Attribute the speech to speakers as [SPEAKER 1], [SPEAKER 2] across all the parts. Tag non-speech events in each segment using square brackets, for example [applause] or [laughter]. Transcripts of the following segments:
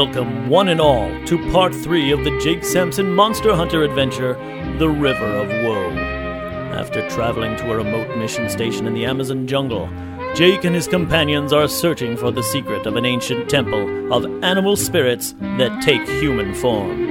[SPEAKER 1] Welcome, one and all, to part three of the Jake Sampson Monster Hunter adventure, The River of Woe. After traveling to a remote mission station in the Amazon jungle, Jake and his companions are searching for the secret of an ancient temple of animal spirits that take human form.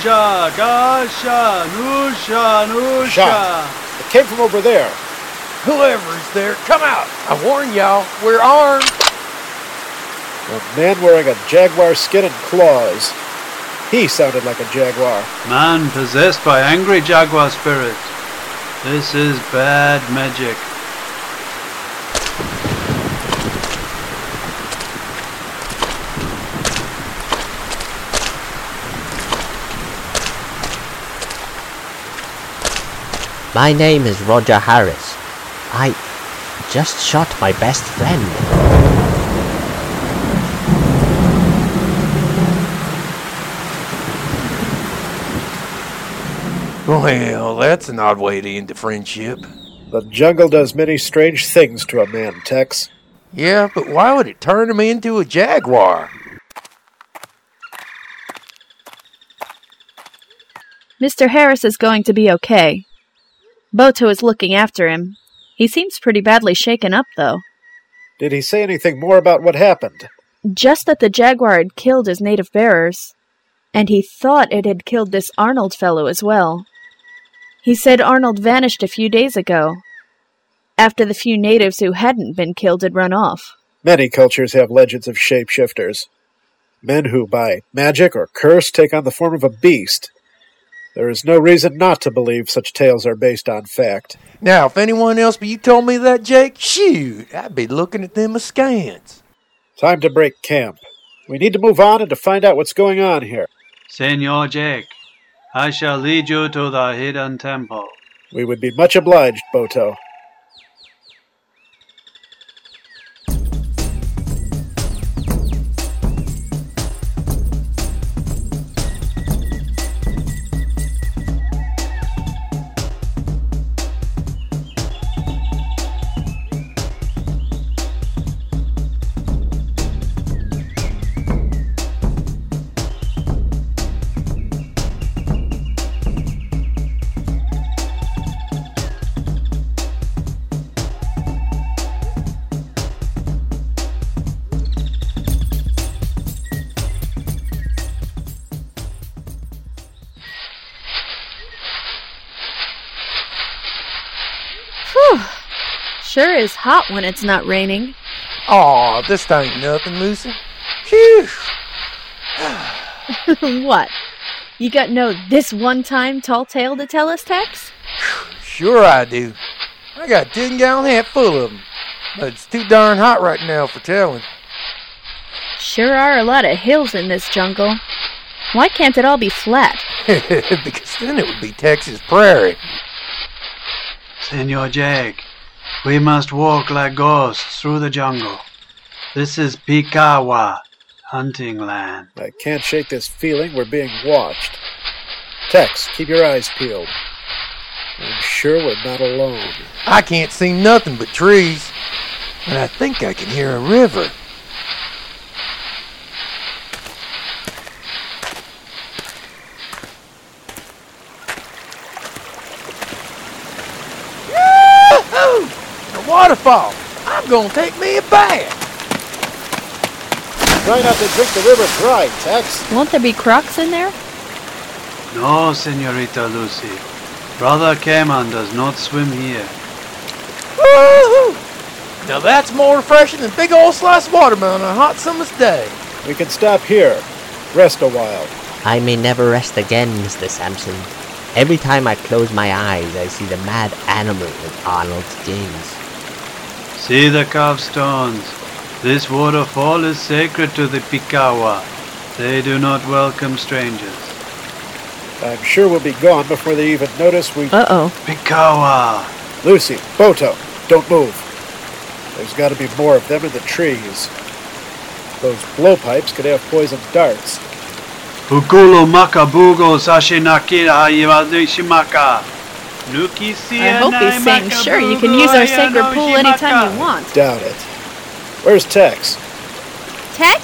[SPEAKER 2] Nusha, Gasha, Nusha, Nusha.
[SPEAKER 3] It came from over there.
[SPEAKER 4] Whoever's there, come out. I warn y'all, we're armed.
[SPEAKER 3] A man wearing a jaguar skin and claws. He sounded like a jaguar.
[SPEAKER 2] Man possessed by angry jaguar spirit. This is bad magic.
[SPEAKER 5] My name is Roger Harris. I just shot my best friend.
[SPEAKER 4] Well, that's an odd way to end a friendship.
[SPEAKER 3] The jungle does many strange things to a man, Tex.
[SPEAKER 4] Yeah, but why would it turn him into a jaguar?
[SPEAKER 6] Mr. Harris is going to be okay. Boto is looking after him. He seems pretty badly shaken up, though.
[SPEAKER 3] Did he say anything more about what happened?
[SPEAKER 6] Just that the jaguar had killed his native bearers, and he thought it had killed this Arnold fellow as well. He said Arnold vanished a few days ago, after the few natives who hadn't been killed had run off.
[SPEAKER 3] Many cultures have legends of shapeshifters. Men who, by magic or curse, take on the form of a beast. There is no reason not to believe such tales are based on fact.
[SPEAKER 4] Now, if anyone else but you told me that, Jake, shoot, I'd be looking at them askance.
[SPEAKER 3] Time to break camp. We need to move on and to find out what's going on here.
[SPEAKER 2] Senor Jake, I shall lead you to the hidden temple.
[SPEAKER 3] We would be much obliged, Boto.
[SPEAKER 6] Sure is hot when it's not raining.
[SPEAKER 4] Aw, this ain't nothing, Lucy. Phew. [laughs]
[SPEAKER 6] what? You got no this one time tall tale to tell us, Tex?
[SPEAKER 4] Sure I do. I got a 10 gallon hat full of 'em, But it's too darn hot right now for telling.
[SPEAKER 6] Sure are a lot of hills in this jungle. Why can't it all be flat? [laughs]
[SPEAKER 4] because then it would be Texas prairie.
[SPEAKER 2] Senor Jake, we must walk like ghosts through the jungle. This is Pikawa, hunting land.
[SPEAKER 3] I can't shake this feeling we're being watched. Tex, keep your eyes peeled. I'm sure we're not alone.
[SPEAKER 4] I can't see nothing but trees, but I think I can hear a river. Yahoo! A waterfall. I'm gonna take me a bath.
[SPEAKER 3] Try not to drink the river dry, Tex.
[SPEAKER 6] Won't there be crocs in there?
[SPEAKER 2] No, Senorita Lucy. Brother Caiman does not swim here.
[SPEAKER 4] Woo-hoo! Now that's more refreshing than big old slice of watermelon on a hot summer's day.
[SPEAKER 3] We can stop here. Rest a while.
[SPEAKER 5] I may never rest again, Mr. Sampson. Every time I close my eyes, I see the mad animal in Arnold's jeans.
[SPEAKER 2] See the carved stones. This waterfall is sacred to the Pikawa. They do not welcome strangers.
[SPEAKER 3] I'm sure we'll be gone before they even notice we.
[SPEAKER 6] Uh oh.
[SPEAKER 2] Pikawa!
[SPEAKER 3] Lucy, Boto, don't move. There's got to be more of them in the trees. Those blowpipes could have poisoned darts.
[SPEAKER 2] Ukulu makabugo sashinaki ayiwadishimaka. Nuki
[SPEAKER 6] I hope he's saying, sure, you can use our sacred pool anytime you want.
[SPEAKER 3] Doubt it. Where's Tex?
[SPEAKER 6] Tex?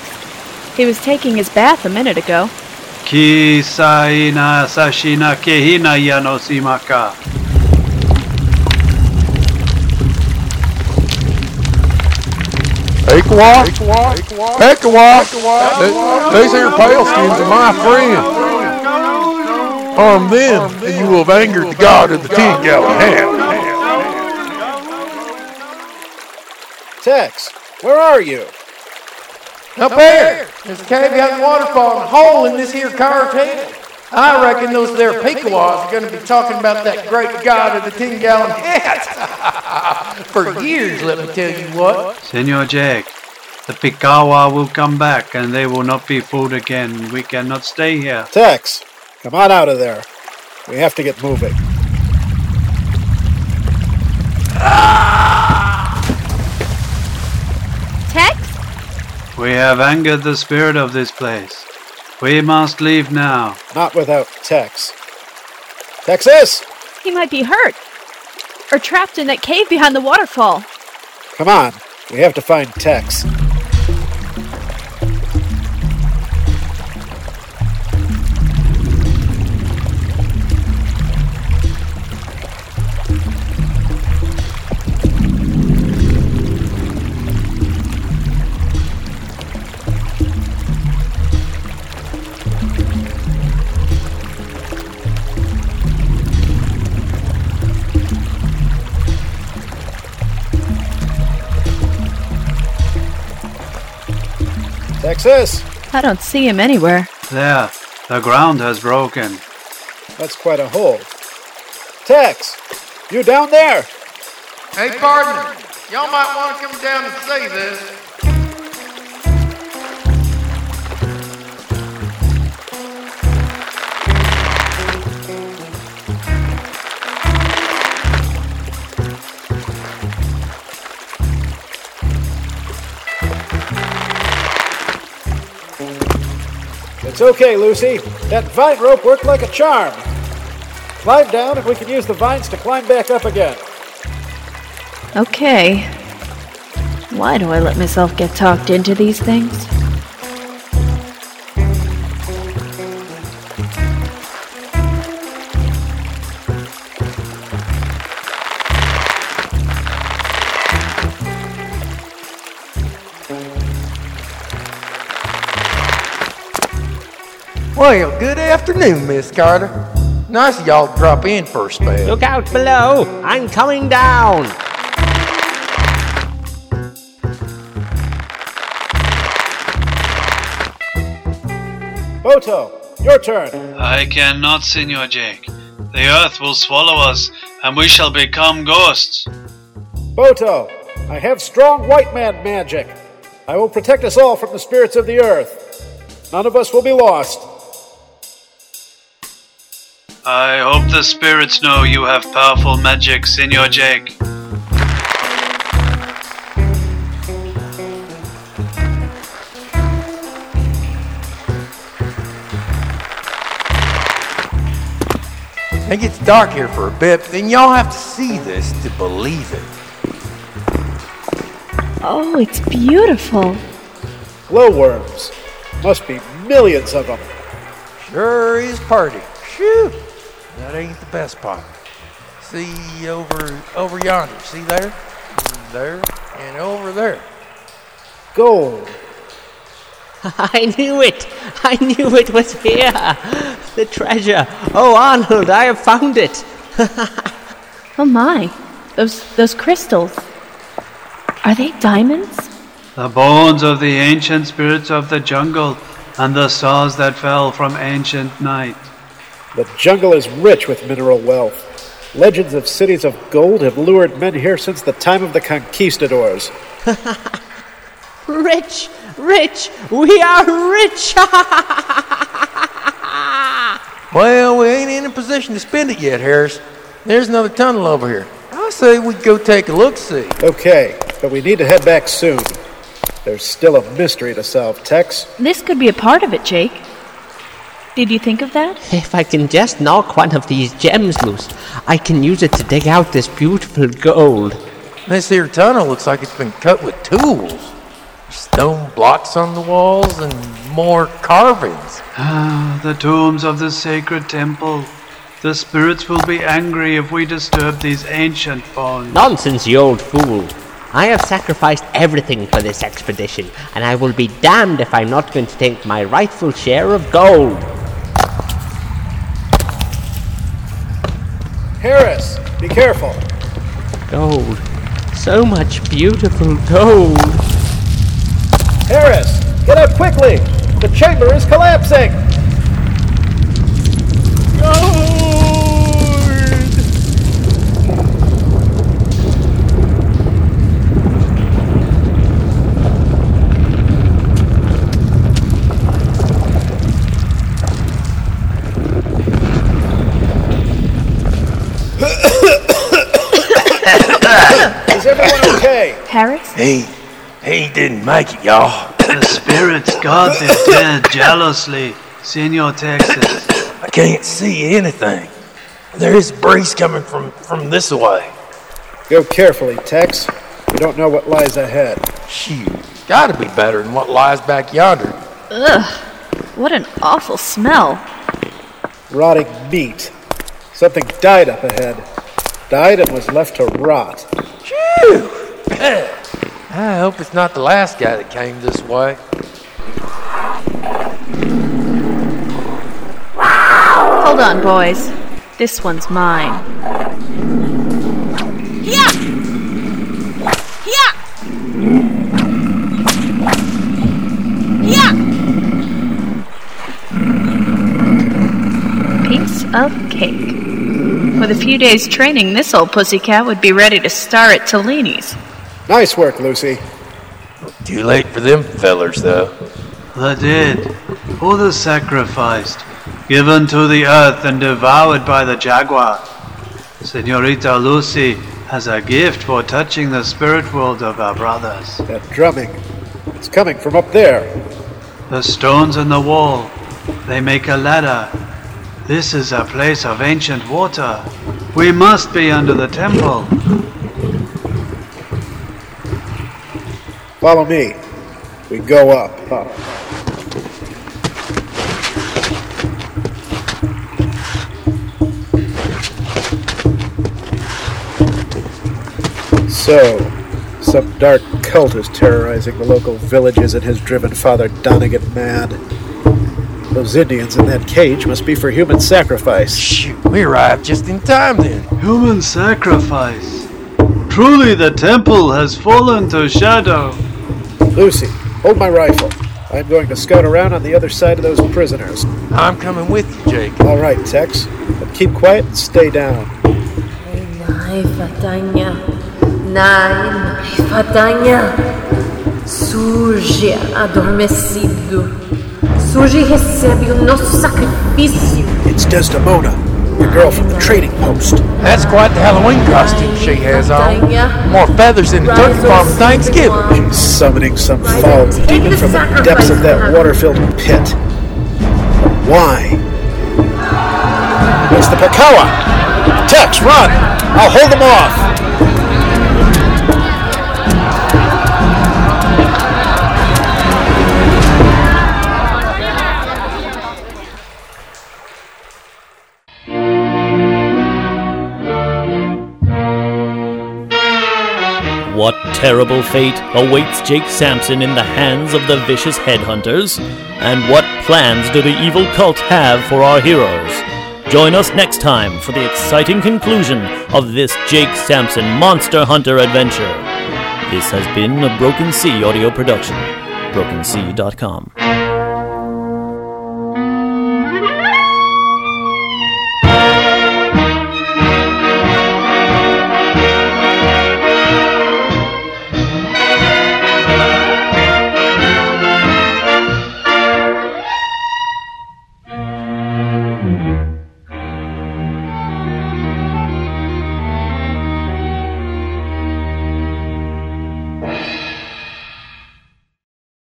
[SPEAKER 6] He was taking his bath a minute ago.
[SPEAKER 2] Ki saina sashina kehina yanosimaka.
[SPEAKER 4] Akawa? Akawa? Th- These here pale skins are my friends. Harm them, and you will have angered the god of the ten gallon hat.
[SPEAKER 3] Tex, where are you?
[SPEAKER 4] Up there, there's a cave out in the waterfall and a hole in this here cartel. I reckon those there Pequaws are going to be talking about that great god of the ten gallon hat. For years, let me tell you what.
[SPEAKER 2] Senor Jack, the Pikawa will come back and they will not be fooled again. We cannot stay here.
[SPEAKER 3] Tex, come on out of there. We have to get moving.
[SPEAKER 6] Tex?
[SPEAKER 2] We have angered the spirit of this place. We must leave now.
[SPEAKER 3] Not without Tex. Texas!
[SPEAKER 6] He might be hurt. Or trapped in that cave behind the waterfall.
[SPEAKER 3] Come on. We have to find Tex. Texas!
[SPEAKER 6] I don't see him anywhere.
[SPEAKER 2] There, the ground has broken.
[SPEAKER 3] That's quite a hole. Tex! You down there?
[SPEAKER 4] Hey, partner, y'all might want to come down and see this.
[SPEAKER 3] It's okay, Lucy. That vine rope worked like a charm. Climb down and we can use the vines to climb back up again.
[SPEAKER 6] Okay. Why do I let myself get talked into these things?
[SPEAKER 4] Well, good afternoon, Miss Carter. Nice of y'all to drop in for a spell.
[SPEAKER 5] Look out below! I'm coming down!
[SPEAKER 3] Boto, your turn.
[SPEAKER 2] I cannot, Senor Jake. The earth will swallow us, and we shall become ghosts.
[SPEAKER 3] Boto, I have strong white man magic. I will protect us all from the spirits of the earth. None of us will be lost.
[SPEAKER 2] I hope the spirits know you have powerful magic, Senor Jake.
[SPEAKER 4] It gets dark here for a bit, but then y'all have to see this to believe it.
[SPEAKER 6] Oh, it's beautiful.
[SPEAKER 3] Glowworms. Must be millions of them.
[SPEAKER 4] Sure is party. Shoo! That ain't the best part. See over over yonder. See there? And there and over there.
[SPEAKER 3] Gold. [laughs]
[SPEAKER 5] I knew it! I knew it was here! The treasure! Oh, Arnold, I have found it! [laughs]
[SPEAKER 6] Oh my. Those those crystals. Are they diamonds?
[SPEAKER 2] The bones of the ancient spirits of the jungle, and the stars that fell from ancient night.
[SPEAKER 3] The jungle is rich with mineral wealth. Legends of cities of gold have lured men here since the time of the conquistadors. [laughs]
[SPEAKER 5] Rich, rich, we are rich! [laughs]
[SPEAKER 4] Well, we ain't in a position to spend it yet, Harris. There's another tunnel over here. I say we go take a look see.
[SPEAKER 3] Okay, but we need to head back soon. There's still a mystery to solve, Tex.
[SPEAKER 6] This could be a part of it, Jake. Did you think of that?
[SPEAKER 5] if I can just knock one of these gems loose, I can use it to dig out this beautiful gold.
[SPEAKER 4] This here tunnel looks like it's been cut with tools. Stone blocks on the walls and more carvings.
[SPEAKER 2] Ah, the tombs of the sacred temple. The spirits will be angry if we disturb these ancient bones.
[SPEAKER 5] Nonsense, you old fool. I have sacrificed everything for this expedition, and I will be damned if I'm not going to take my rightful share of gold.
[SPEAKER 3] Harris, be careful.
[SPEAKER 5] Gold. So much beautiful gold.
[SPEAKER 3] Harris, get out quickly! The chamber is collapsing! Okay?
[SPEAKER 6] Harris?
[SPEAKER 4] He, he didn't make it, y'all.
[SPEAKER 2] The spirits guard their dead jealously, Senor Texas.
[SPEAKER 4] I can't see anything. There is breeze coming from, from this way.
[SPEAKER 3] Go carefully, Tex. We don't know what lies ahead.
[SPEAKER 4] Shoot, gotta be better than what lies back yonder.
[SPEAKER 6] Ugh. What an awful smell.
[SPEAKER 3] Rotting meat. Something died up ahead. Died and was left to rot.
[SPEAKER 4] I hope it's not the last guy that came this way.
[SPEAKER 6] Hold on, boys. This one's mine.
[SPEAKER 7] Yeah! Yeah! Yeah!
[SPEAKER 6] Piece of cake. With a few days' training, this old pussycat would be ready to star at Tellini's.
[SPEAKER 3] Nice work, Lucy.
[SPEAKER 4] Too late for them fellers, though.
[SPEAKER 2] The dead, who the sacrificed, given to the earth and devoured by the jaguar. Senorita Lucy has a gift for touching the spirit world of our brothers.
[SPEAKER 3] That drumming. It's coming from up there.
[SPEAKER 2] The stones in the wall, they make a ladder. This is a place of ancient water. We must be under the temple.
[SPEAKER 3] Follow me. We go up. up. So, some dark cult is terrorizing the local villages and has driven Father Donegan mad. Those Indians in that cage must be for human sacrifice.
[SPEAKER 4] Shoot, we arrived just in time then.
[SPEAKER 2] Human sacrifice. Truly, the temple has fallen to shadow.
[SPEAKER 3] Lucy, hold my rifle. I'm going to scout around on the other side of those prisoners.
[SPEAKER 4] I'm coming with you, Jake.
[SPEAKER 3] All right, Tex. But keep quiet and stay down.
[SPEAKER 7] Nai fatanha, nai, nai. Surge adormecido. Surge recebe o nosso sacrifício.
[SPEAKER 3] It's Desdemona, the girl from the trading post.
[SPEAKER 4] That's quite the Halloween costume she has on. More feathers than the turkey farm Thanksgiving.
[SPEAKER 3] She's summoning some foul demon from the depths of that water-filled pit. But why? It's the Pikawa! Tex, run! I'll hold them off!
[SPEAKER 1] Terrible fate awaits Jake Sampson in the hands of the vicious headhunters? And what plans do the evil cult have for our heroes? Join us next time for the exciting conclusion of this Jake Sampson Monster Hunter adventure. This has been a Broken Sea audio production. BrokenSea.com.